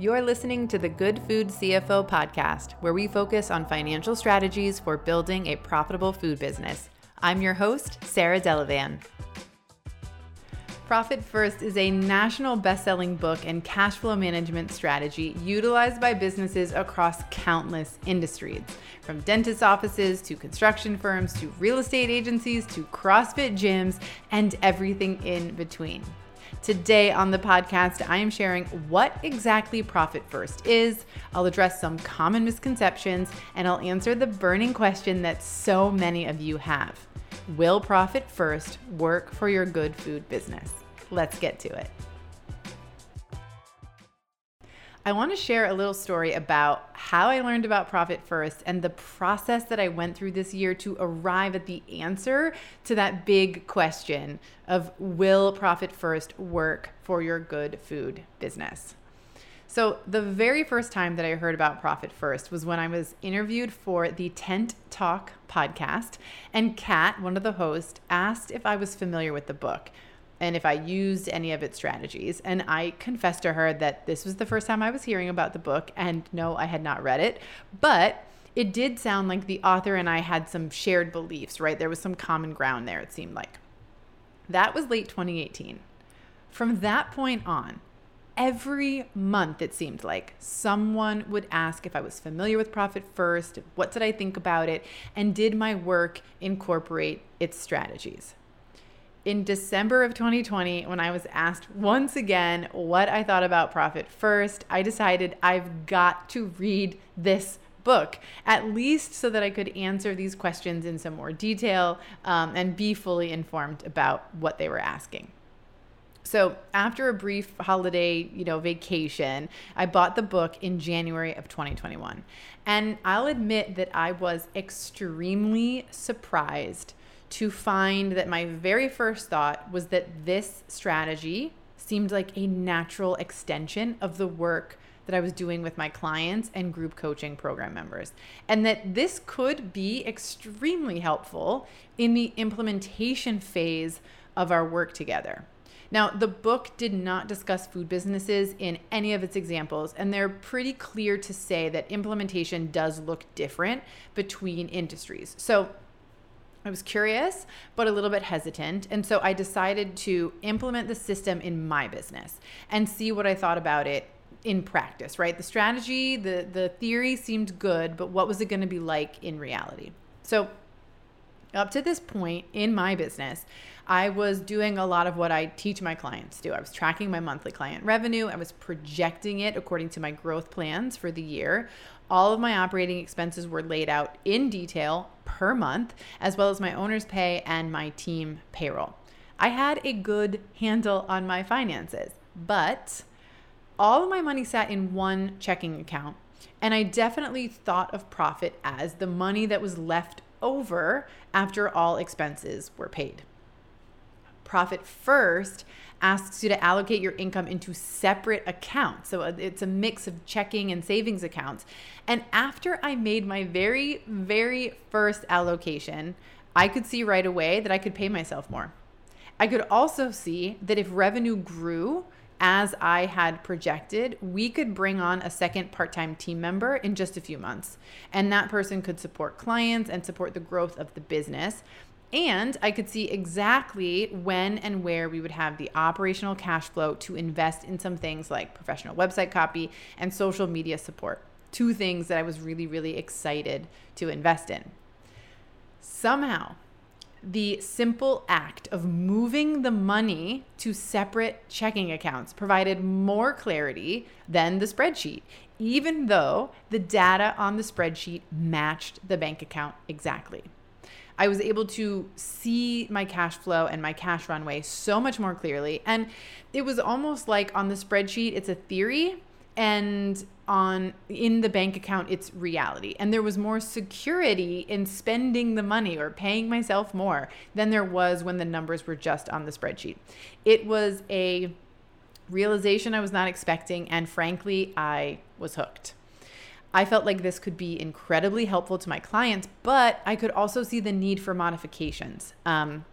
You're listening to the Good Food CFO podcast, where we focus on financial strategies for building a profitable food business. I'm your host, Sarah Delevan. Profit First is a national best selling book and cash flow management strategy utilized by businesses across countless industries, from dentist offices to construction firms to real estate agencies to CrossFit gyms and everything in between. Today on the podcast, I am sharing what exactly Profit First is. I'll address some common misconceptions and I'll answer the burning question that so many of you have Will Profit First work for your good food business? Let's get to it. I want to share a little story about how I learned about Profit First and the process that I went through this year to arrive at the answer to that big question of will Profit First work for your good food business? So, the very first time that I heard about Profit First was when I was interviewed for the Tent Talk podcast, and Kat, one of the hosts, asked if I was familiar with the book and if I used any of its strategies. And I confessed to her that this was the first time I was hearing about the book, and no, I had not read it. But it did sound like the author and I had some shared beliefs, right? There was some common ground there, it seemed like. That was late 2018. From that point on, every month it seemed like someone would ask if I was familiar with Profit First, what did I think about it, and did my work incorporate its strategies in December of 2020, when I was asked once again what I thought about Profit First, I decided I've got to read this book, at least so that I could answer these questions in some more detail um, and be fully informed about what they were asking. So after a brief holiday, you know, vacation, I bought the book in January of 2021. And I'll admit that I was extremely surprised to find that my very first thought was that this strategy seemed like a natural extension of the work that I was doing with my clients and group coaching program members. And that this could be extremely helpful in the implementation phase of our work together. Now, the book did not discuss food businesses in any of its examples, and they're pretty clear to say that implementation does look different between industries. So, I was curious, but a little bit hesitant. And so I decided to implement the system in my business and see what I thought about it in practice, right? The strategy, the, the theory seemed good, but what was it going to be like in reality? So, up to this point in my business, I was doing a lot of what I teach my clients to do. I was tracking my monthly client revenue, I was projecting it according to my growth plans for the year. All of my operating expenses were laid out in detail per month, as well as my owner's pay and my team payroll. I had a good handle on my finances, but all of my money sat in one checking account. And I definitely thought of profit as the money that was left over after all expenses were paid. Profit First asks you to allocate your income into separate accounts. So uh, it's a mix of checking and savings accounts. And after I made my very, very first allocation, I could see right away that I could pay myself more. I could also see that if revenue grew, as I had projected, we could bring on a second part time team member in just a few months. And that person could support clients and support the growth of the business. And I could see exactly when and where we would have the operational cash flow to invest in some things like professional website copy and social media support. Two things that I was really, really excited to invest in. Somehow, the simple act of moving the money to separate checking accounts provided more clarity than the spreadsheet, even though the data on the spreadsheet matched the bank account exactly. I was able to see my cash flow and my cash runway so much more clearly. And it was almost like on the spreadsheet, it's a theory and on in the bank account it's reality. And there was more security in spending the money or paying myself more than there was when the numbers were just on the spreadsheet. It was a realization i was not expecting and frankly i was hooked I felt like this could be incredibly helpful to my clients, but I could also see the need for modifications. Um,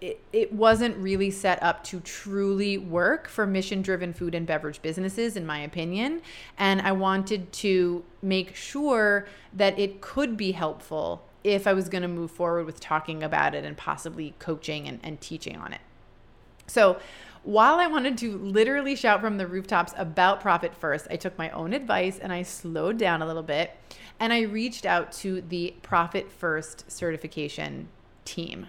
it, it wasn't really set up to truly work for mission driven food and beverage businesses, in my opinion. And I wanted to make sure that it could be helpful if I was going to move forward with talking about it and possibly coaching and, and teaching on it. So, while I wanted to literally shout from the rooftops about Profit First, I took my own advice and I slowed down a little bit and I reached out to the Profit First certification team.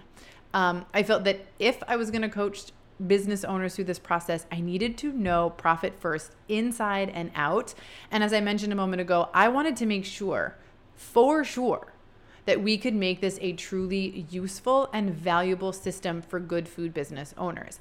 Um, I felt that if I was going to coach business owners through this process, I needed to know Profit First inside and out. And as I mentioned a moment ago, I wanted to make sure, for sure, that we could make this a truly useful and valuable system for good food business owners.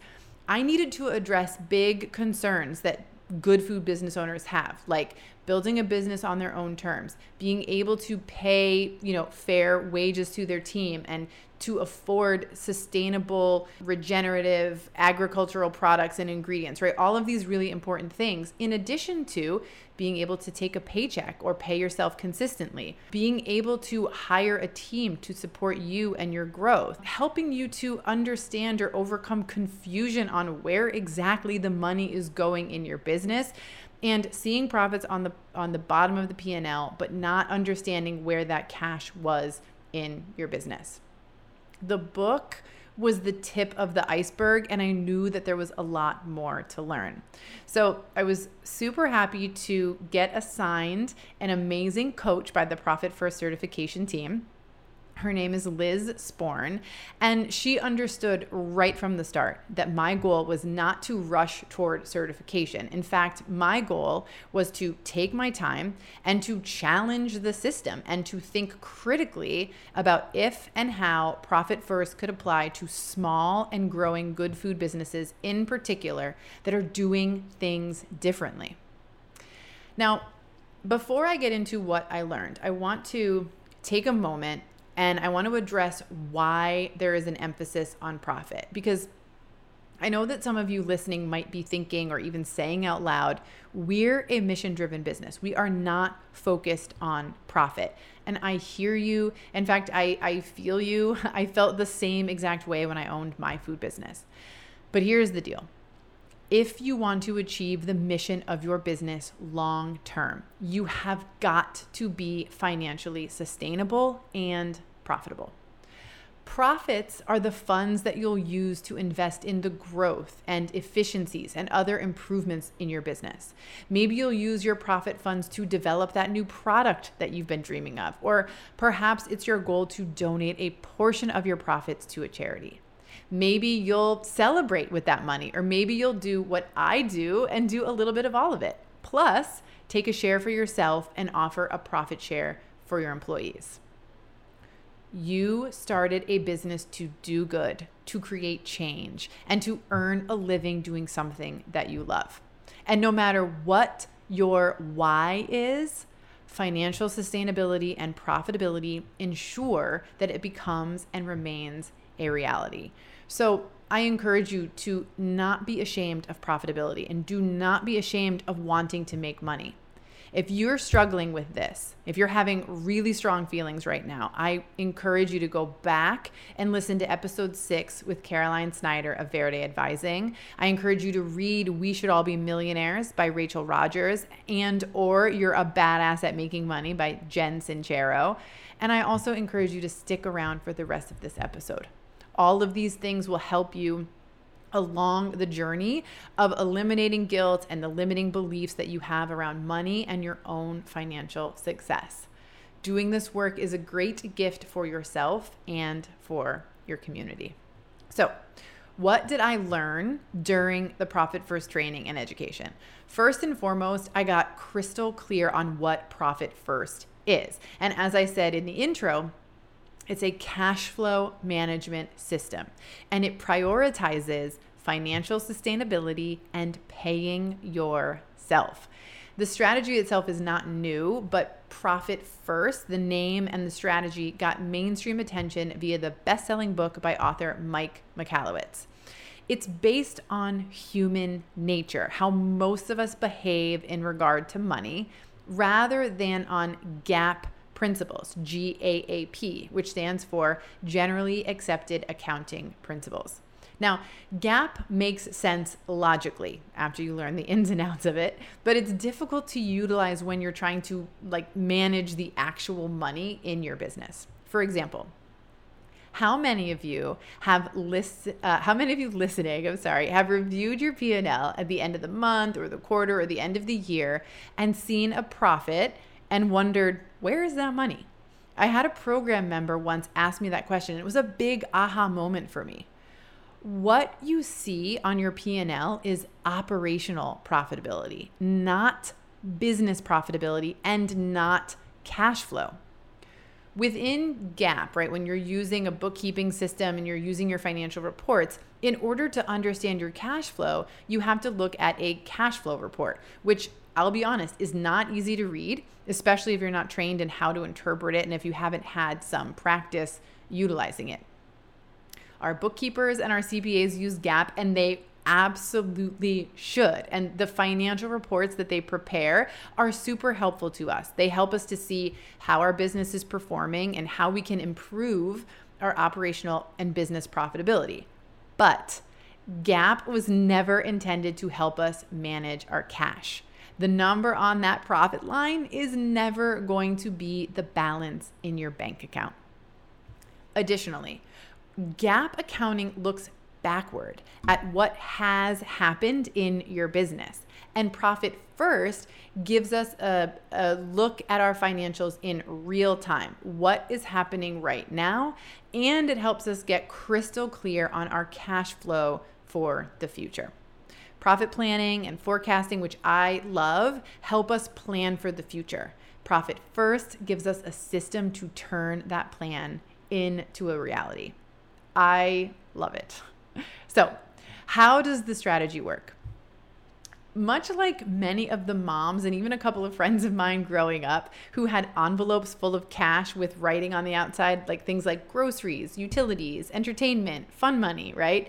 I needed to address big concerns that good food business owners have, like building a business on their own terms, being able to pay, you know, fair wages to their team and to afford sustainable, regenerative agricultural products and ingredients, right? All of these really important things, in addition to being able to take a paycheck or pay yourself consistently, being able to hire a team to support you and your growth, helping you to understand or overcome confusion on where exactly the money is going in your business and seeing profits on the on the bottom of the P&L but not understanding where that cash was in your business the book was the tip of the iceberg, and I knew that there was a lot more to learn. So I was super happy to get assigned an amazing coach by the Profit First certification team. Her name is Liz Sporn, and she understood right from the start that my goal was not to rush toward certification. In fact, my goal was to take my time and to challenge the system and to think critically about if and how Profit First could apply to small and growing good food businesses in particular that are doing things differently. Now, before I get into what I learned, I want to take a moment and I want to address why there is an emphasis on profit because I know that some of you listening might be thinking or even saying out loud, we're a mission driven business. We are not focused on profit. And I hear you. In fact, I, I feel you. I felt the same exact way when I owned my food business. But here's the deal if you want to achieve the mission of your business long term, you have got to be financially sustainable and profitable. Profits are the funds that you'll use to invest in the growth and efficiencies and other improvements in your business. Maybe you'll use your profit funds to develop that new product that you've been dreaming of, or perhaps it's your goal to donate a portion of your profits to a charity. Maybe you'll celebrate with that money, or maybe you'll do what I do and do a little bit of all of it. Plus, take a share for yourself and offer a profit share for your employees. You started a business to do good, to create change, and to earn a living doing something that you love. And no matter what your why is, financial sustainability and profitability ensure that it becomes and remains a reality. So, I encourage you to not be ashamed of profitability and do not be ashamed of wanting to make money. If you're struggling with this, if you're having really strong feelings right now, I encourage you to go back and listen to episode six with Caroline Snyder of Verde Advising. I encourage you to read We Should All Be Millionaires by Rachel Rogers and or You're a Badass at Making Money by Jen Sincero. And I also encourage you to stick around for the rest of this episode. All of these things will help you along the journey of eliminating guilt and the limiting beliefs that you have around money and your own financial success. Doing this work is a great gift for yourself and for your community. So, what did I learn during the Profit First training and education? First and foremost, I got crystal clear on what Profit First is. And as I said in the intro, it's a cash flow management system, and it prioritizes financial sustainability and paying yourself. The strategy itself is not new, but Profit First, the name and the strategy got mainstream attention via the best selling book by author Mike Michalowicz. It's based on human nature, how most of us behave in regard to money, rather than on GAAP principles, GAAP, which stands for Generally Accepted Accounting Principles. Now, GAAP makes sense logically after you learn the ins and outs of it, but it's difficult to utilize when you're trying to like manage the actual money in your business. For example, how many of you have list uh, how many of you listening i'm sorry have reviewed your p&l at the end of the month or the quarter or the end of the year and seen a profit and wondered where is that money? I had a program member once ask me that question. It was a big aha moment for me. What you see on your P&L is operational profitability, not business profitability and not cash flow. Within GAAP, right, when you're using a bookkeeping system and you're using your financial reports, in order to understand your cash flow, you have to look at a cash flow report, which I'll be honest, is not easy to read, especially if you're not trained in how to interpret it and if you haven't had some practice utilizing it. Our bookkeepers and our CPAs use GAAP and they absolutely should. And the financial reports that they prepare are super helpful to us. They help us to see how our business is performing and how we can improve our operational and business profitability. But GAAP was never intended to help us manage our cash. The number on that profit line is never going to be the balance in your bank account. Additionally, GAAP accounting looks backward at what has happened in your business. And Profit First gives us a, a, look at our financials in real time, what is happening right now, and it helps us get crystal clear on our cash flow for the future. Profit planning and forecasting, which I love, help us plan for the future. Profit First gives us a system to turn that plan into a reality. I love it. So, how does the strategy work? Much like many of the moms and even a couple of friends of mine growing up who had envelopes full of cash with writing on the outside, like things like groceries, utilities, entertainment, fun money, right?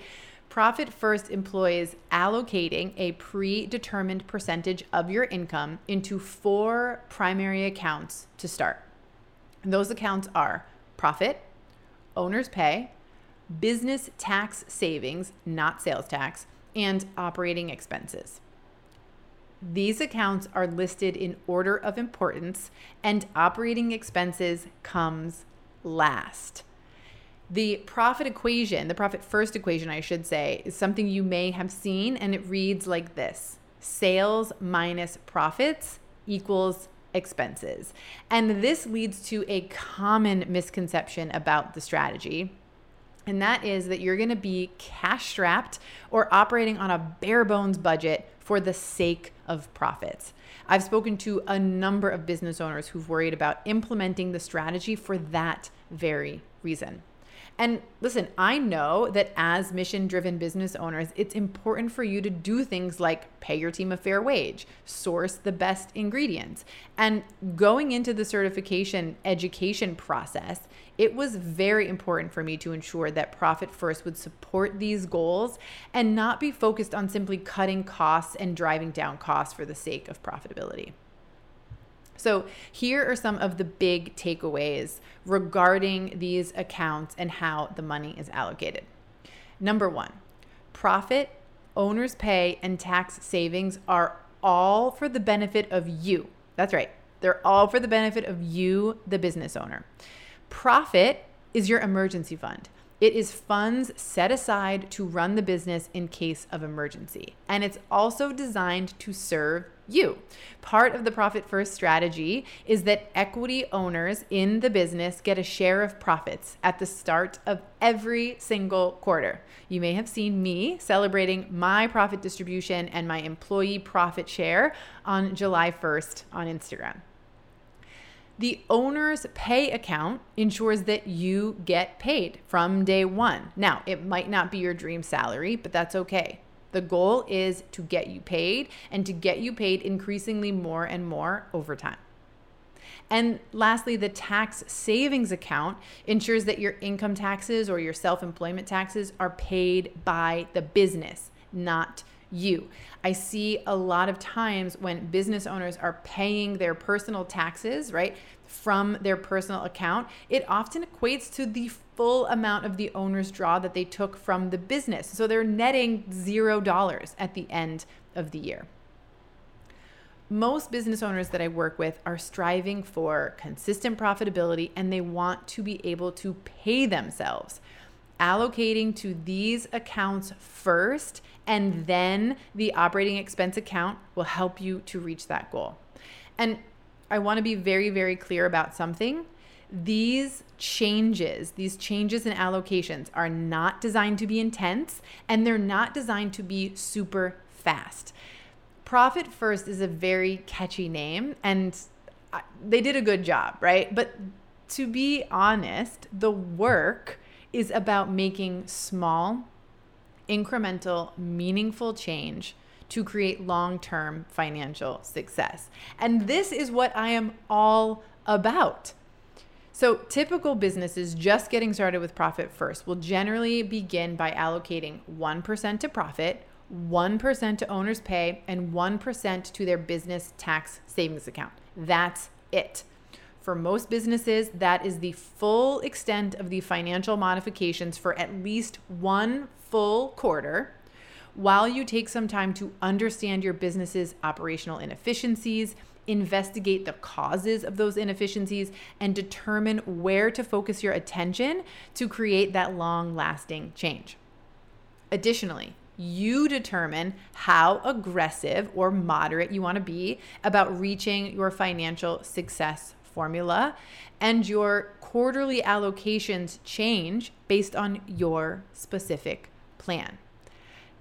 Profit First employs allocating a predetermined percentage of your income into four primary accounts to start. And those accounts are profit, owner's pay, business tax savings, not sales tax, and operating expenses. These accounts are listed in order of importance, and operating expenses comes last. The profit equation, the profit first equation, I should say, is something you may have seen, and it reads like this sales minus profits equals expenses. And this leads to a common misconception about the strategy and that is that you're going to be cash strapped or operating on a bare bones budget for the sake of profits. I've spoken to a number of business owners who've worried about implementing the strategy for that very reason. And listen, I know that as mission driven business owners, it's important for you to do things like pay your team a fair wage, source the best ingredients. And going into the certification education process, it was very important for me to ensure that Profit First would support these goals and not be focused on simply cutting costs and driving down costs for the sake of profitability. So, here are some of the big takeaways regarding these accounts and how the money is allocated. Number one, profit, owner's pay, and tax savings are all for the benefit of you. That's right, they're all for the benefit of you, the business owner. Profit is your emergency fund. It is funds set aside to run the business in case of emergency. And it's also designed to serve you. Part of the profit first strategy is that equity owners in the business get a share of profits at the start of every single quarter. You may have seen me celebrating my profit distribution and my employee profit share on July 1st on Instagram. The owner's pay account ensures that you get paid from day one. Now, it might not be your dream salary, but that's okay. The goal is to get you paid and to get you paid increasingly more and more over time. And lastly, the tax savings account ensures that your income taxes or your self employment taxes are paid by the business, not you. I see a lot of times when business owners are paying their personal taxes, right, from their personal account, it often equates to the full amount of the owner's draw that they took from the business. So they're netting zero dollars at the end of the year. Most business owners that I work with are striving for consistent profitability and they want to be able to pay themselves allocating to these accounts first, and then the operating expense account will help you to reach that goal. And I want to be very, very clear about something. These changes, these changes in allocations are not designed to be intense and they're not designed to be super fast. Profit First is a very catchy name and uh, they did a good job, right? But to be honest, the work is about making small, incremental, meaningful change to create long term financial success. And this is what I am all about. So, typical businesses just getting started with profit first will generally begin by allocating 1% to profit, 1% to owner's pay, and 1% to their business tax savings account. That's it. For most businesses, that is the full extent of the financial modifications for at least one full quarter while you take some time to understand your business's operational inefficiencies, investigate the causes of those inefficiencies, and determine where to focus your attention to create that long lasting change. Additionally, you determine how aggressive or moderate you want to be about reaching your financial success formula, and your quarterly allocations change based on your specific plan.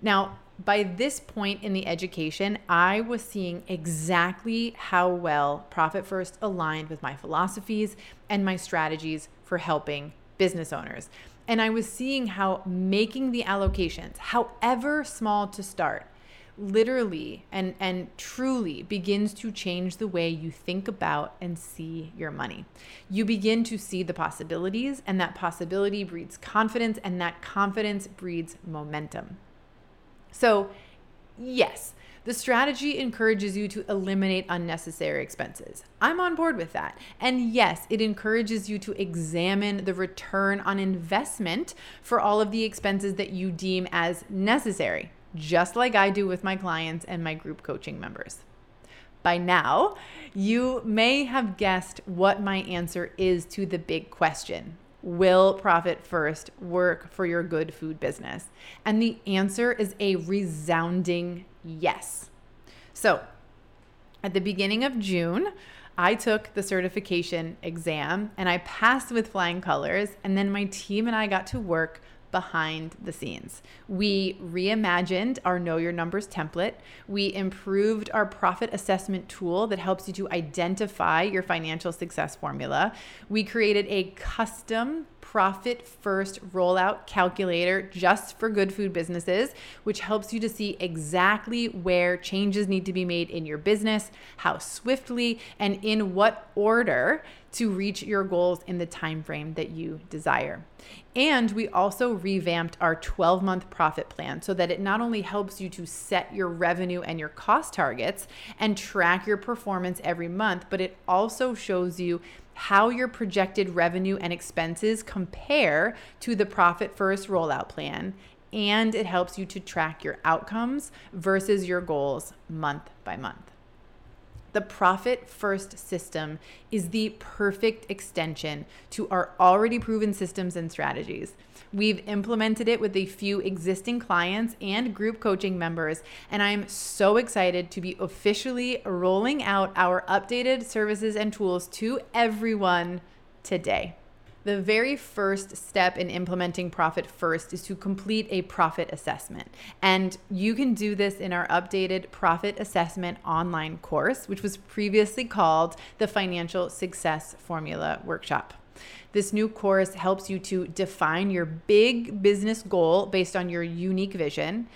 Now, by this point in the education, I was seeing exactly how well Profit First aligned with my philosophies and my strategies for helping business owners. And I was seeing how making the allocations, however small to start, literally and and truly begins to change the way you think about and see your money. You begin to see the possibilities and that possibility breeds confidence and that confidence breeds momentum. So, yes, the strategy encourages you to eliminate unnecessary expenses. I'm on board with that. And yes, it encourages you to examine the return on investment for all of the expenses that you deem as necessary just like I do with my clients and my group coaching members. By now, you may have guessed what my answer is to the big question Will Profit First work for your good food business? And the answer is a resounding yes. So, at the beginning of June, I took the certification exam and I passed with flying colors. And then my team and I got to work behind the scenes. We reimagined our Know Your Numbers template. We improved our profit assessment tool that helps you to identify your financial success formula. We created a custom profit first rollout calculator just for good food businesses, which helps you to see exactly where changes need to be made in your business, how swiftly, and in what order to reach your goals in the time frame that you desire. And we also revamped our 12 month profit plan so that it not only helps you to set your revenue and your cost targets and track your performance every month, but it also shows you how your projected revenue and expenses compare to the Profit First rollout plan. And it helps you to track your outcomes versus your goals month by month. The Profit First system is the perfect extension to our already proven systems and strategies. We've implemented it with a few existing clients and group coaching members, and I'm so excited to be officially rolling out our updated services and tools to everyone today. The very first step in implementing Profit First is to complete a profit assessment. And you can do this in our updated Profit Assessment online course, which was previously called the Financial Success Formula Workshop. This new course helps you to define your big business goal based on your unique vision,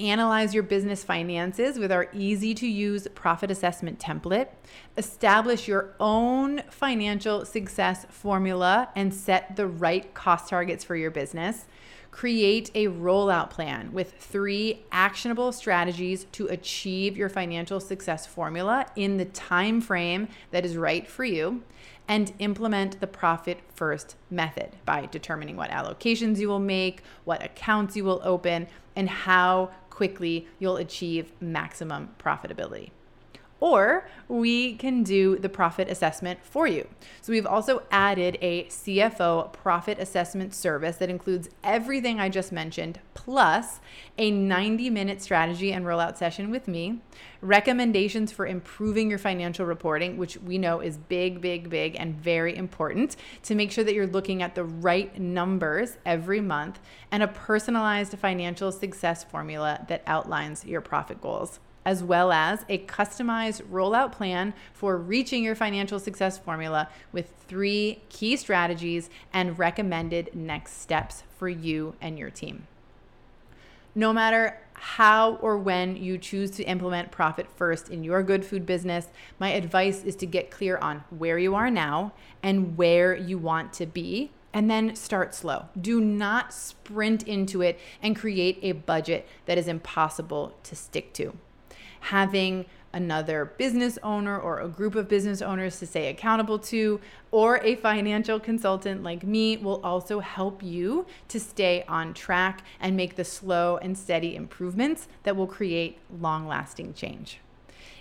analyze your business finances with our easy to use profit assessment template, establish your own financial success formula, and set the right cost targets for your business create a rollout plan with three actionable strategies to achieve your financial success formula in the time frame that is right for you and implement the profit first method by determining what allocations you will make, what accounts you will open, and how quickly you'll achieve maximum profitability or we can do the profit assessment for you. So we've also added a CFO profit assessment service that includes everything I just mentioned, plus a 90 minute strategy and rollout session with me, recommendations for improving your financial reporting, which we know is big, big, big, and very important to make sure that you're looking at the right numbers every month, and a personalized financial success formula that outlines your profit goals as well as a customized rollout plan for reaching your financial success formula with three key strategies and recommended next steps for you and your team. No matter how or when you choose to implement profit first in your good food business, my advice is to get clear on where you are now and where you want to be and then start slow. Do not sprint into it and create a budget that is impossible to stick to having another business owner or a group of business owners to stay accountable to, or a financial consultant like me will also help you to stay on track and make the slow and steady improvements that will create long-lasting change.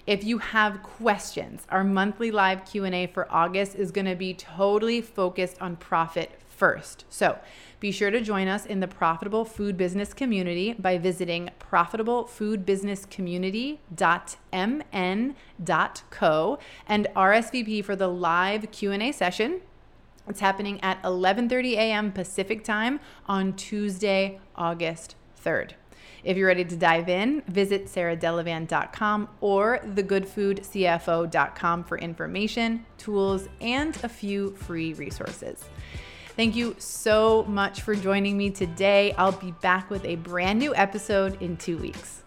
If you have questions, our monthly live Q&A for August is going to be totally focused on profit first. So, be sure to join us in the Profitable Food Business Community by visiting profitablefoodbusinesscommunity.mn.co and RSVP for the live Q&A session. It's happening at 11:30 a.m. Pacific Time on Tuesday, August 3rd. If you're ready to dive in, visit sarahdelevan.com or thegoodfoodcfo.com for information, tools, and a few free resources. Thank you so much for joining me today. I'll be back with a brand new episode in two weeks.